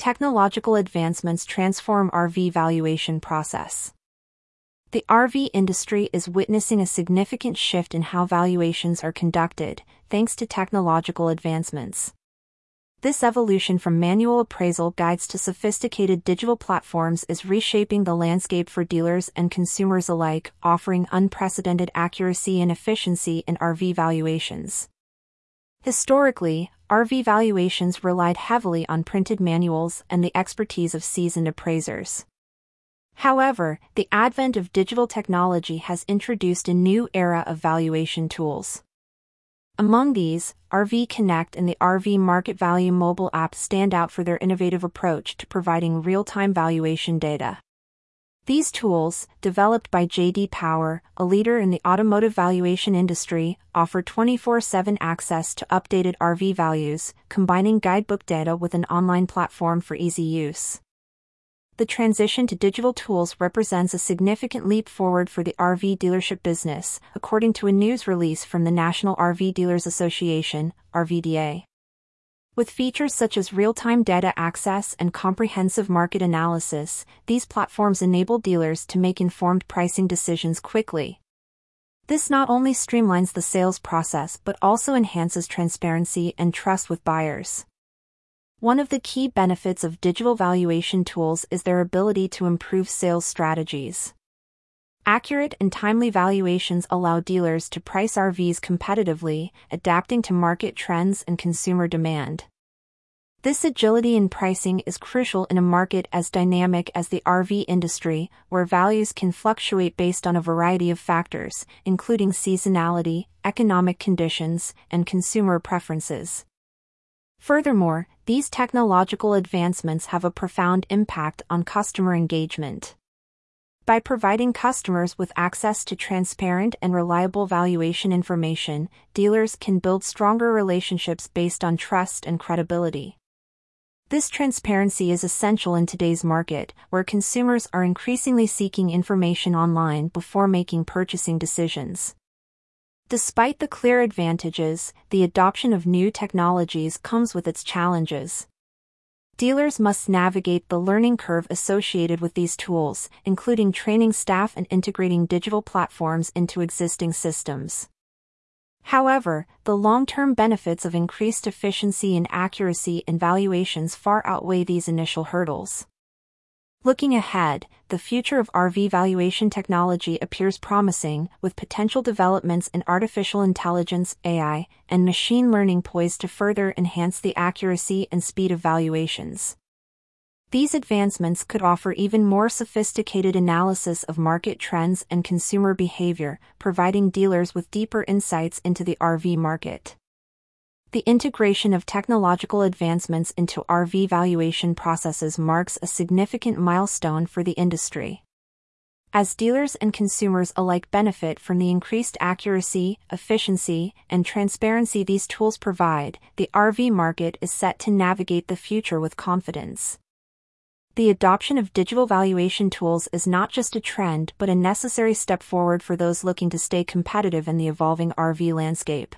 technological advancements transform RV valuation process. The RV industry is witnessing a significant shift in how valuations are conducted, thanks to technological advancements. This evolution from manual appraisal guides to sophisticated digital platforms is reshaping the landscape for dealers and consumers alike, offering unprecedented accuracy and efficiency in RV valuations. Historically, RV valuations relied heavily on printed manuals and the expertise of seasoned appraisers. However, the advent of digital technology has introduced a new era of valuation tools. Among these, RV Connect and the RV Market Value mobile app stand out for their innovative approach to providing real-time valuation data. These tools, developed by JD Power, a leader in the automotive valuation industry, offer 24/7 access to updated RV values, combining guidebook data with an online platform for easy use the transition to digital tools represents a significant leap forward for the RV dealership business, according to a news release from the National RV Dealers Association, RVDA. With features such as real-time data access and comprehensive market analysis, these platforms enable dealers to make informed pricing decisions quickly. This not only streamlines the sales process but also enhances transparency and trust with buyers. One of the key benefits of digital valuation tools is their ability to improve sales strategies. Accurate and timely valuations allow dealers to price RVs competitively, adapting to market trends and consumer demand. This agility in pricing is crucial in a market as dynamic as the RV industry, where values can fluctuate based on a variety of factors, including seasonality, economic conditions, and consumer preferences. Furthermore, these technological advancements have a profound impact on customer engagement. By providing customers with access to transparent and reliable valuation information, dealers can build stronger relationships based on trust and credibility. This transparency is essential in today's market, where consumers are increasingly seeking information online before making purchasing decisions. Despite the clear advantages, the adoption of new technologies comes with its challenges. Dealers must navigate the learning curve associated with these tools, including training staff and integrating digital platforms into existing systems. However, the long-term benefits of increased efficiency and accuracy in valuations far outweigh these initial hurdles. Looking ahead, the future of RV valuation technology appears promising, with potential developments in artificial intelligence AI, and machine learning poised to further enhance the accuracy and speed of valuations. These advancements could offer even more sophisticated analysis of market trends and consumer behavior, providing dealers with deeper insights into the RV market. The integration of technological advancements into RV valuation processes marks a significant milestone for the industry. As dealers and consumers alike benefit from the increased accuracy, efficiency, and transparency these tools provide, the RV market is set to navigate the future with confidence. The adoption of digital valuation tools is not just a trend but a necessary step forward for those looking to stay competitive in the evolving RV landscape.